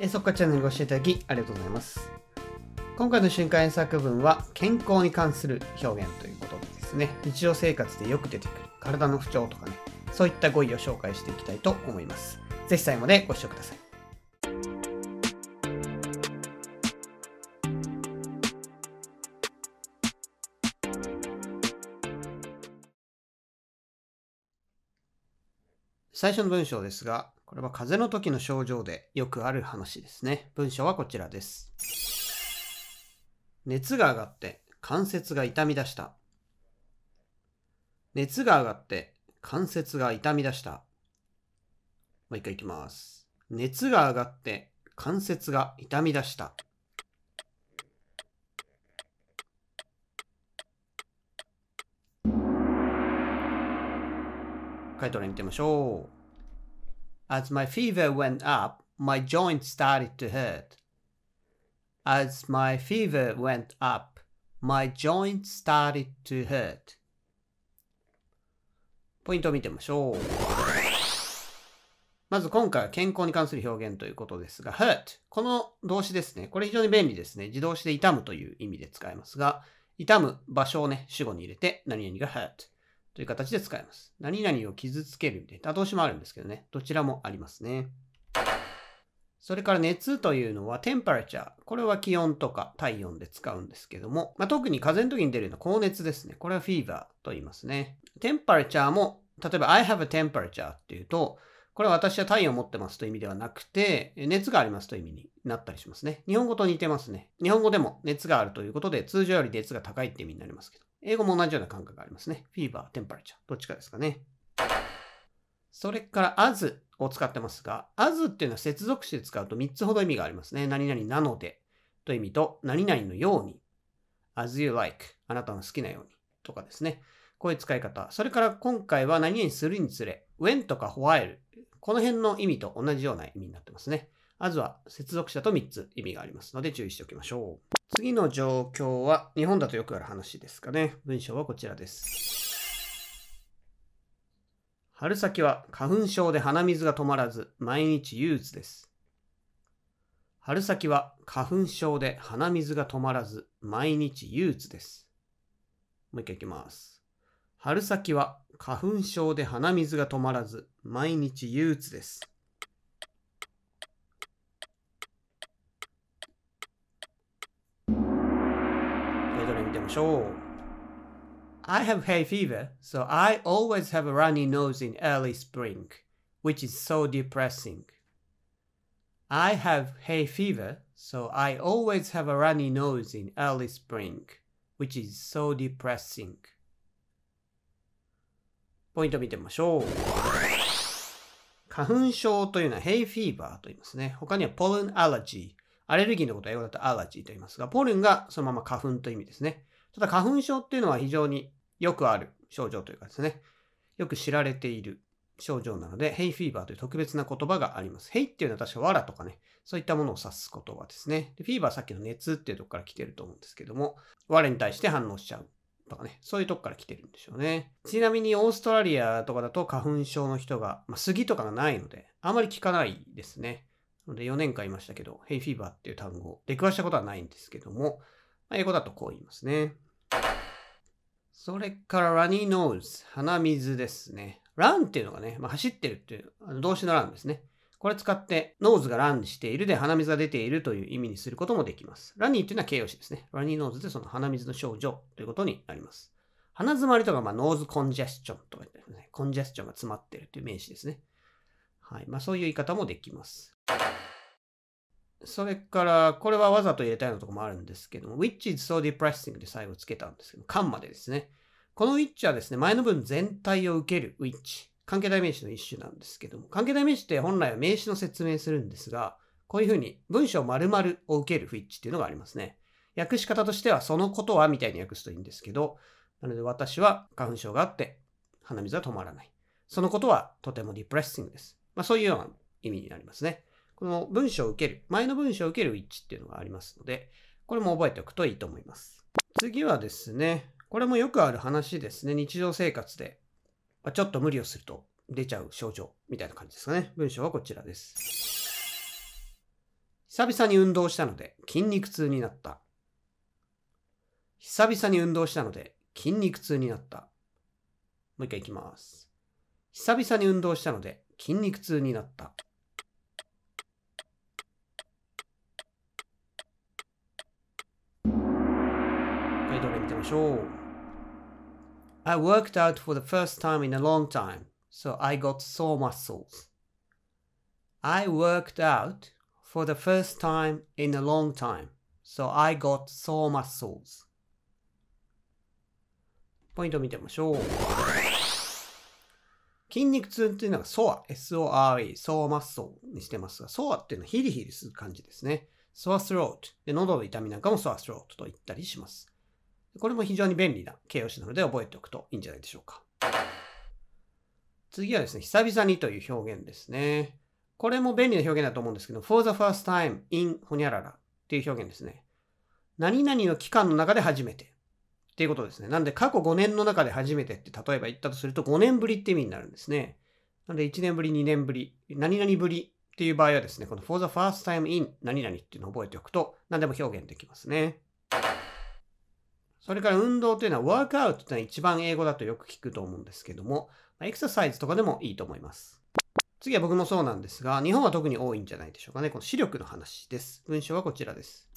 えそっかチャンネルご視聴いただきありがとうございます。今回の瞬間演作文は健康に関する表現ということでですね、日常生活でよく出てくる体の不調とかね、そういった語彙を紹介していきたいと思います。ぜひ最後までご視聴ください。最初の文章ですが、これは風邪の時の症状でよくある話ですね。文章はこちらです。熱が上がって関節が痛み出した。熱が上がって関節が痛み出した。もう一回いきます。熱が上がって関節が痛み出した。回答例見てみましょう。As my fever went up, my joint started to hurt. As my fever went up, my joint started to hurt. ポイントを見てみましょう。まず今回は健康に関する表現ということですが、hurt。この動詞ですね。これ非常に便利ですね。自動詞で痛むという意味で使えますが、痛む場所をね、主語に入れて、何々が hurt という形で使えます。何々を傷つけるみたいな動詞もあるんですけどね。どちらもありますね。それから熱というのは temperature。これは気温とか体温で使うんですけども、まあ、特に風邪の時に出るような高熱ですね。これは fever と言いますね。temperature も、例えば I have a temperature っていうと、これは私は体温を持ってますという意味ではなくて、熱がありますという意味になったりしますね。日本語と似てますね。日本語でも熱があるということで、通常より熱が高いって意味になりますけど、英語も同じような感覚がありますね。fever、temperature、どっちかですかね。それから as を使ってますが、as っていうのは接続詞で使うと3つほど意味がありますね。何々なのでという意味と、何々のように、as you like、あなたの好きなようにとかですね。こういう使い方。それから今回は何々するにつれ、when とか while、この辺の意味と同じような意味になってますね。as は接続詞だと3つ意味がありますので注意しておきましょう。次の状況は日本だとよくある話ですかね。文章はこちらです。春先は花粉症で鼻水が止まらず毎日憂鬱です。春先は花粉症で鼻水が止まらず毎日憂鬱です。もう一回いきます。春先は花粉症で鼻水が止まらず毎日憂鬱です。それぞれ見てみましょう。I have hay fever, so I always have a runny nose in early spring, which is so depressing. I have hay fever, so I always have a runny nose in early spring, which is so depressing. ポイント見てみましょう。花粉症というのは hay fever と言いますね。他には pollen allergy。アレルギーのことは英語だとアラジーと言いますが、ポルンがそのまま花粉という意味ですね。ただ花粉症っていうのは非常によくある症状というかですね、よく知られている症状なので、ヘイフィーバーという特別な言葉があります。ヘイっていうのは確か藁とかね、そういったものを指す言葉ですね。でフィーバーはさっきの熱っていうとこから来てると思うんですけども、藁に対して反応しちゃうとかね、そういうとこから来てるんでしょうね。ちなみにオーストラリアとかだと花粉症の人が、まあ、杉とかがないので、あまり聞かないですね。で4年間いましたけど、ヘイフィーバーっていう単語、出くわしたことはないんですけども、まあ英語だとこう言いますね。それから runny nose、鼻水ですね。 run っていうのがね、まあ、走ってるっていうあの動詞の run ですね。これ使って、 nose が run しているで鼻水が出ているという意味にすることもできます。 runny っていうのは形容詞ですね。 runny nose でその鼻水の症状ということになります。鼻詰まりとか、まあ、ノーズコンジェスチョンとか言ってね、コンジェスチョンが詰まっているという名詞ですね。はい。まあ、そういう言い方もできます。それから、これはわざと入れたようなとこもあるんですけども、which is so depressing で最後つけたんですけど、間までですね。この which はですね、前の文全体を受ける which。関係代名詞の一種なんですけども、関係代名詞って本来は名詞の説明するんですが、こういうふうに文章丸々を受ける which っていうのがありますね。訳し方としては、そのことはみたいに訳すといいんですけど、なので私は花粉症があって、鼻水は止まらない。そのことはとても depressing です。まあそういうような意味になりますね。この文章を受ける、前の文章を受ける which っていうのがありますので、これも覚えておくといいと思います。次はですね、これもよくある話ですね。日常生活で、まあちょっと無理をすると出ちゃう症状みたいな感じですかね。文章はこちらです。久々に運動したので筋肉痛になった。久々に運動したので筋肉痛になった。もう一回いきます。久々に運動したので筋肉痛になった。はい、どれ見てみましょう。I worked out for the first time in a long time, so I got sore muscles. I worked out for the first time in a long time, so I got sore muscles. ポイントを見てみましょう。筋肉痛っていうのが SOA、S-O-R-E、SOA マッソにしてますが、SOA っていうのはヒリヒリする感じですね。SOA throat。で、喉の痛みなんかも SOA throat と言ったりします。これも非常に便利な形容詞なので覚えておくといいんじゃないでしょうか。次はですね、久々にという表現ですね。これも便利な表現だと思うんですけど、for the first time in ほにゃららっていう表現ですね。何々の期間の中で初めて。っていうことですね。なんで過去5年の中で初めてって例えば言ったとすると5年ぶりって意味になるんですね。なので1年ぶり、2年ぶり、何々ぶりっていう場合はですね、この for the first time in 何々っていうのを覚えておくと何でも表現できますね。それから運動というのは workout っていうのは一番英語だとよく聞くと思うんですけども、エクササイズとかでもいいと思います。次は僕もそうなんですが、日本は特に多いんじゃないでしょうかね。この視力の話です。文章はこちらです。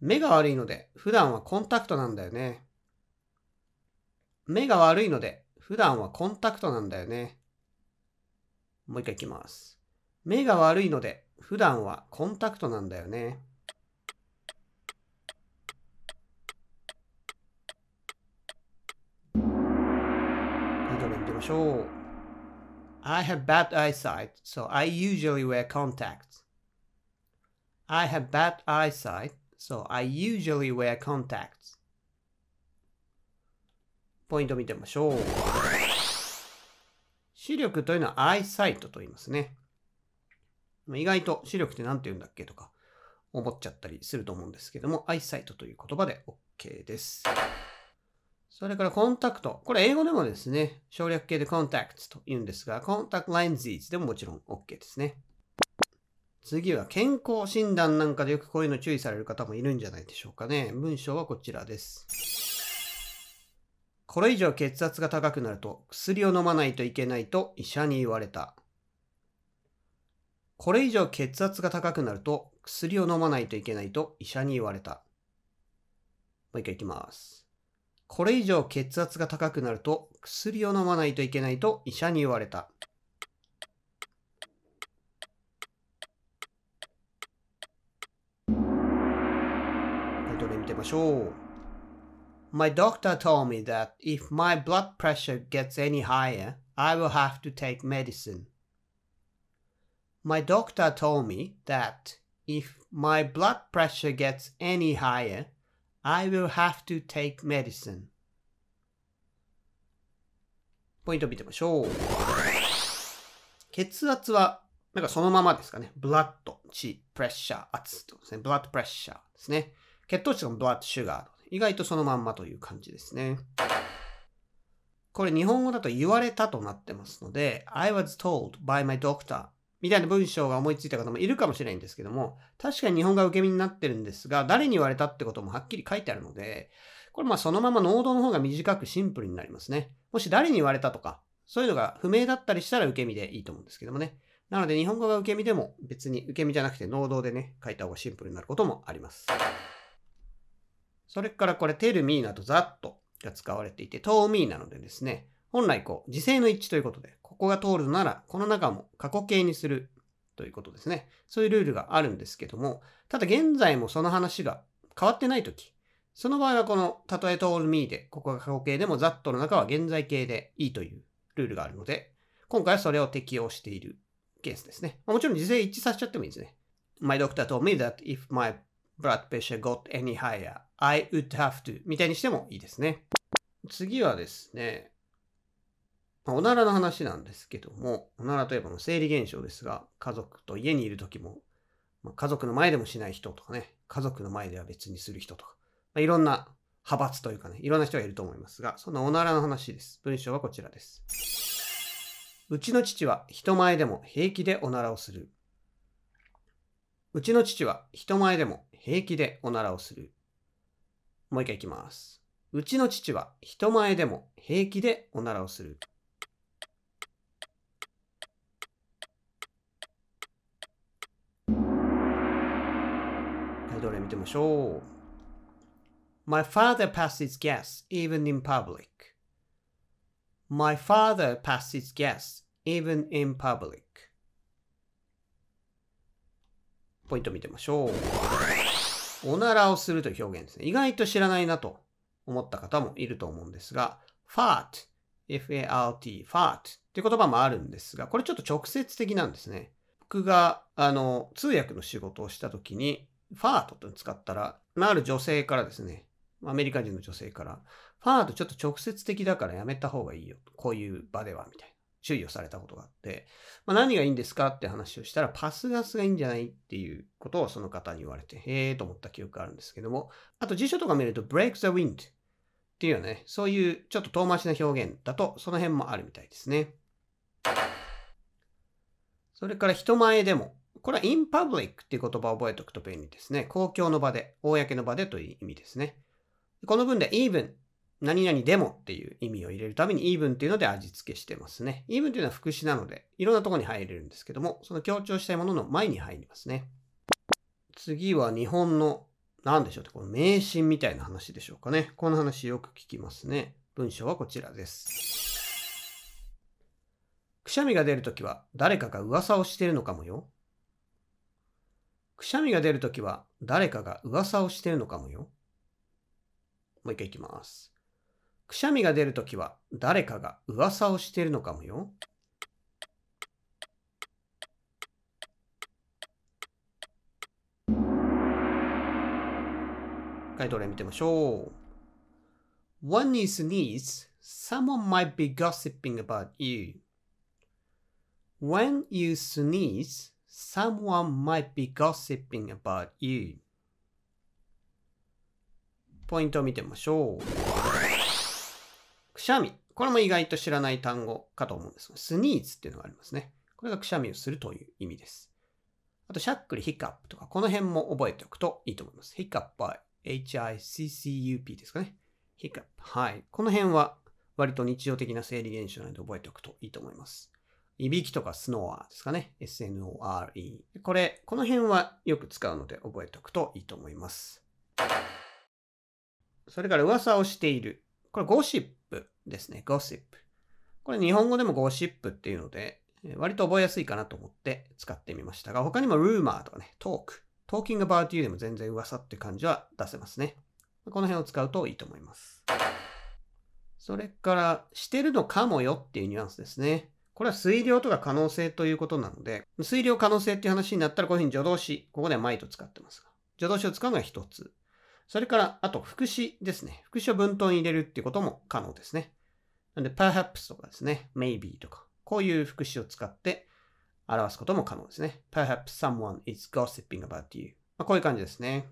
目が悪いので、普段はコンタクトなんだよね。目が悪いので、普段はコンタクトなんだよね。もう一回いきます。目が悪いので、普段はコンタクトなんだよね。はい、行ってみましょう。I have bad eyesight, so I usually wear contacts. I have bad eyesight, So I usually wear contacts. ポイント見てみましょう。視力というのはアイサイトと言いますね。意外と視力って何て言うんだっけとか思っちゃったりすると思うんですけども、アイサイトという言葉で OK です。それからコンタクト。これ英語でもですね、省略形でコンタクトと言うんですが、コンタクトレンズでももちろん OK ですね。次は健康診断なんかでよくこういうの注意される方もいるんじゃないでしょうかね。文章はこちらです。これ以上血圧が高くなると薬を飲まないといけないと医者に言われた。これ以上血圧が高くなると薬を飲まないといけないと医者に言われた。もう一回いきます。これ以上血圧が高くなると薬を飲まないといけないと医者に言われた。ましょう。My doctor told me that if my blood pressure gets any higher, I will have to take medicine. My doctor told me that if my blood pressure gets any higher, I will have to take medicine. ポイント見てみましょう。血圧は、なんかそのままですかね。blood、血、プレッシャー、圧とですね。blood pressure ですね。血糖値の blood sugar。意外とそのまんまという感じですね。これ日本語だと言われたとなってますので、I was told by my doctor みたいな文章が思いついた方もいるかもしれないんですけども、確かに日本が受け身になってるんですが、誰に言われたってこともはっきり書いてあるので、これまあそのまま濃度の方が短くシンプルになりますね。もし誰に言われたとか、そういうのが不明だったりしたら受け身でいいと思うんですけどもね。なので日本語が受け身でも別に受け身じゃなくて濃度でね、書いた方がシンプルになることもあります。それからこれ tell me など that が使われていて told me なのでですね、本来こう、時制の一致ということで、ここが通るなら、この中も過去形にするということですね。そういうルールがあるんですけども、ただ現在もその話が変わってないとき、その場合はこの、たとえ told me で、ここが過去形でも that の中は現在形でいいというルールがあるので、今回はそれを適用しているケースですね。もちろん時制一致させちゃってもいいですね。My doctor told me that if my blood pressure got any higher, I would have to みたいにしてもいいですね。次はですね、まおならの話なんですけども、おならといえばの生理現象ですが、家族と家にいる時も、まあ、家族の前でもしない人とかね、家族の前では別にする人とか、まあ、いろんな派閥というかね、いろんな人がいると思いますが、そんなおならの話です。文章はこちらです。うちの父は人前でも平気でおならをする。うちの父は人前でも平気でおならをする。もう一回いきます。うちの父は人前でも平気でおならをする。どれ見てみましょう。My father passes gas even in public. My father passes gas even in public. ポイント見てみましょう。おならをするという表現ですね。意外と知らないなと思った方もいると思うんですが、fart, f-a-r-t, fart っていう言葉もあるんですが、これちょっと直接的なんですね。僕が、あの、通訳の仕事をした時に、ファートと使ったら、まあ、る女性からですね、アメリカ人の女性から、ファートちょっと直接的だからやめた方がいいよ。こういう場では、みたいな。注意をされたことがあって、まあ、何がいいんですかって話をしたら、パスガスがいいんじゃないっていうことをその方に言われて、へえーと思った記憶があるんですけども、あと辞書とか見ると、break the wind っていうよね、そういうちょっと遠回しな表現だと、その辺もあるみたいですね。それから人前でも、これは in public っていう言葉を覚えておくと便利ですね。公共の場で、公の場でという意味ですね。この文で even、何々でもっていう意味を入れるために even っていうので味付けしてますね。even っていうのは副詞なので、いろんなとこに入れるんですけども、その強調したいものの前に入りますね。次は日本の、何でしょうって、この迷信みたいな話でしょうかね。この話よく聞きますね。文章はこちらです。くしゃみが出るときは誰かが噂をしているのかもよ。くしゃみが出るときは誰かが噂をしてるのかもよ。もう一回いきます。くしゃみが出るときは誰かが噂をしてるのかもよ。回答例見てみましょう。When you sneeze, someone might be gossiping about you. When you sneeze, someone might be gossiping about you. ポイントを見てみましょう。くしゃみ。これも意外と知らない単語かと思うんですが、スニーズっていうのがありますね。これがくしゃみをするという意味です。あと、しゃっくり、ヒッカップとか、この辺も覚えておくといいと思います。ヒッカップは HICCUP ですかね。ヒカップ。はい。この辺は割と日常的な生理現象なので覚えておくといいと思います。いびきとかスノアですかね。SNORE。これ、この辺はよく使うので覚えておくといいと思います。それから噂をしている。これゴシップですね。ゴシップ。これ日本語でもゴシップっていうので、割と覚えやすいかなと思って使ってみましたが、他にもルーマーとかね、トーク。トーキング about you でも全然噂って感じは出せますね。この辺を使うといいと思います。それから、してるのかもよっていうニュアンスですね。これは推量とか可能性ということなので、推量可能性っていう話になったらこういうふうに助動詞、ここでは might 使ってますが、助動詞を使うのが一つ。それから、あと副詞ですね。副詞を文頭に入れるっていうことも可能ですね。なんで、perhaps とかですね、maybe とか、こういう副詞を使って表すことも可能ですね。perhaps someone is gossiping about you. まあ、こういう感じですね。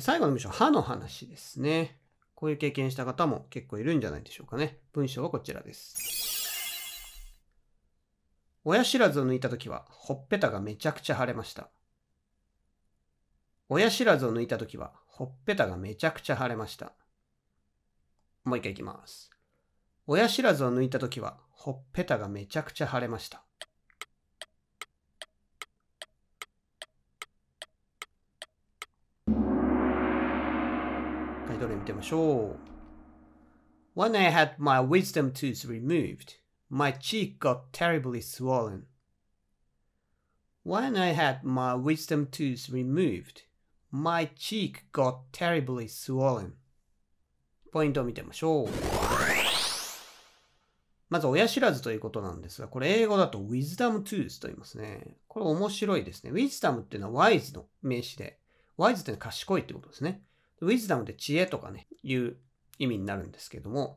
最後の文章、歯の話ですね。こういう経験した方も結構いるんじゃないでしょうかね。文章はこちらです。親知らずを抜いたときは、ほっぺたがめちゃくちゃ腫れました。親知らずを抜いたときは、ほっぺたがめちゃくちゃ腫れました。もう一回いきます。親知らずを抜いたときは、ほっぺたがめちゃくちゃ腫れました。はい、どれ見てみましょう。When I had my wisdom tooth removed, my cheek got terribly swollen. When I had my wisdom tooth removed, my cheek got terribly swollen. ポイントを見てみましょう。まず、親知らずということなんですが、これ英語だと wisdom tooth と言いますね。これ面白いですね。wisdom っていうのは wise の名詞で、wise っていうのは賢いってことですね。wisdom って知恵とかね、いう意味になるんですけども、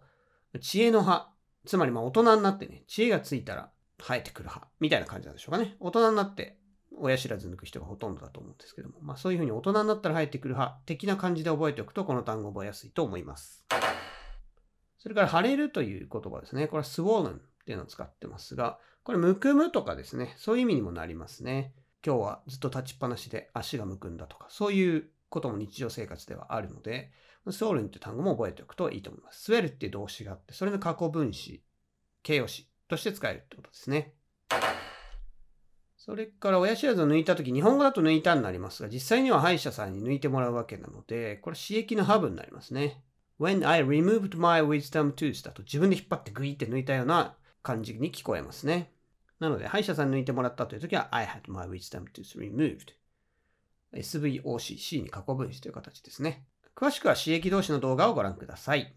知恵の葉、つまりまあ大人になってね、知恵がついたら生えてくる葉、みたいな感じなんでしょうかね。大人になって親知らず抜く人がほとんどだと思うんですけども、まあそういうふうに大人になったら生えてくる葉的な感じで覚えておくと、この単語覚えやすいと思います。それから、腫れるという言葉ですね。これは swollen っていうのを使ってますが、これ、むくむとかですね、そういう意味にもなりますね。今日はずっと立ちっぱなしで足がむくんだとか、そういうことも日常生活ではあるので、スウォールンって単語も覚えておくといいと思います。スウェルっていう動詞があって、それの過去分詞、形容詞として使えるってことですね。それから親知らずを抜いたとき、日本語だと抜いたになりますが、実際には歯医者さんに抜いてもらうわけなので、これ刺激のハブになりますね。When I removed my wisdom tooth だと自分で引っ張ってグイって抜いたような感じに聞こえますね。なので、歯医者さんに抜いてもらったというときは、I had my wisdom tooth removed。SVOCC に過去分詞という形ですね。詳しくは刺激同士の動画をご覧ください。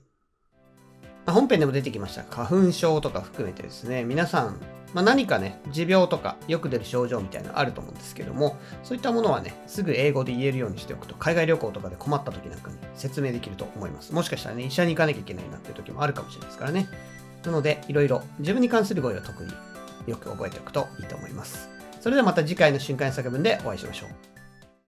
ま本編でも出てきました花粉症とか含めてですね、皆さん、まあ、何かね、持病とかよく出る症状みたいなのあると思うんですけども、そういったものはね、すぐ英語で言えるようにしておくと、海外旅行とかで困った時なんかに説明できると思います。もしかしたらね、医者に行かなきゃいけないなっていう時もあるかもしれないですからね。なので、いろいろ自分に関する語彙を特によく覚えておくといいと思います。それではまた次回の瞬間作文でお会いしましょう。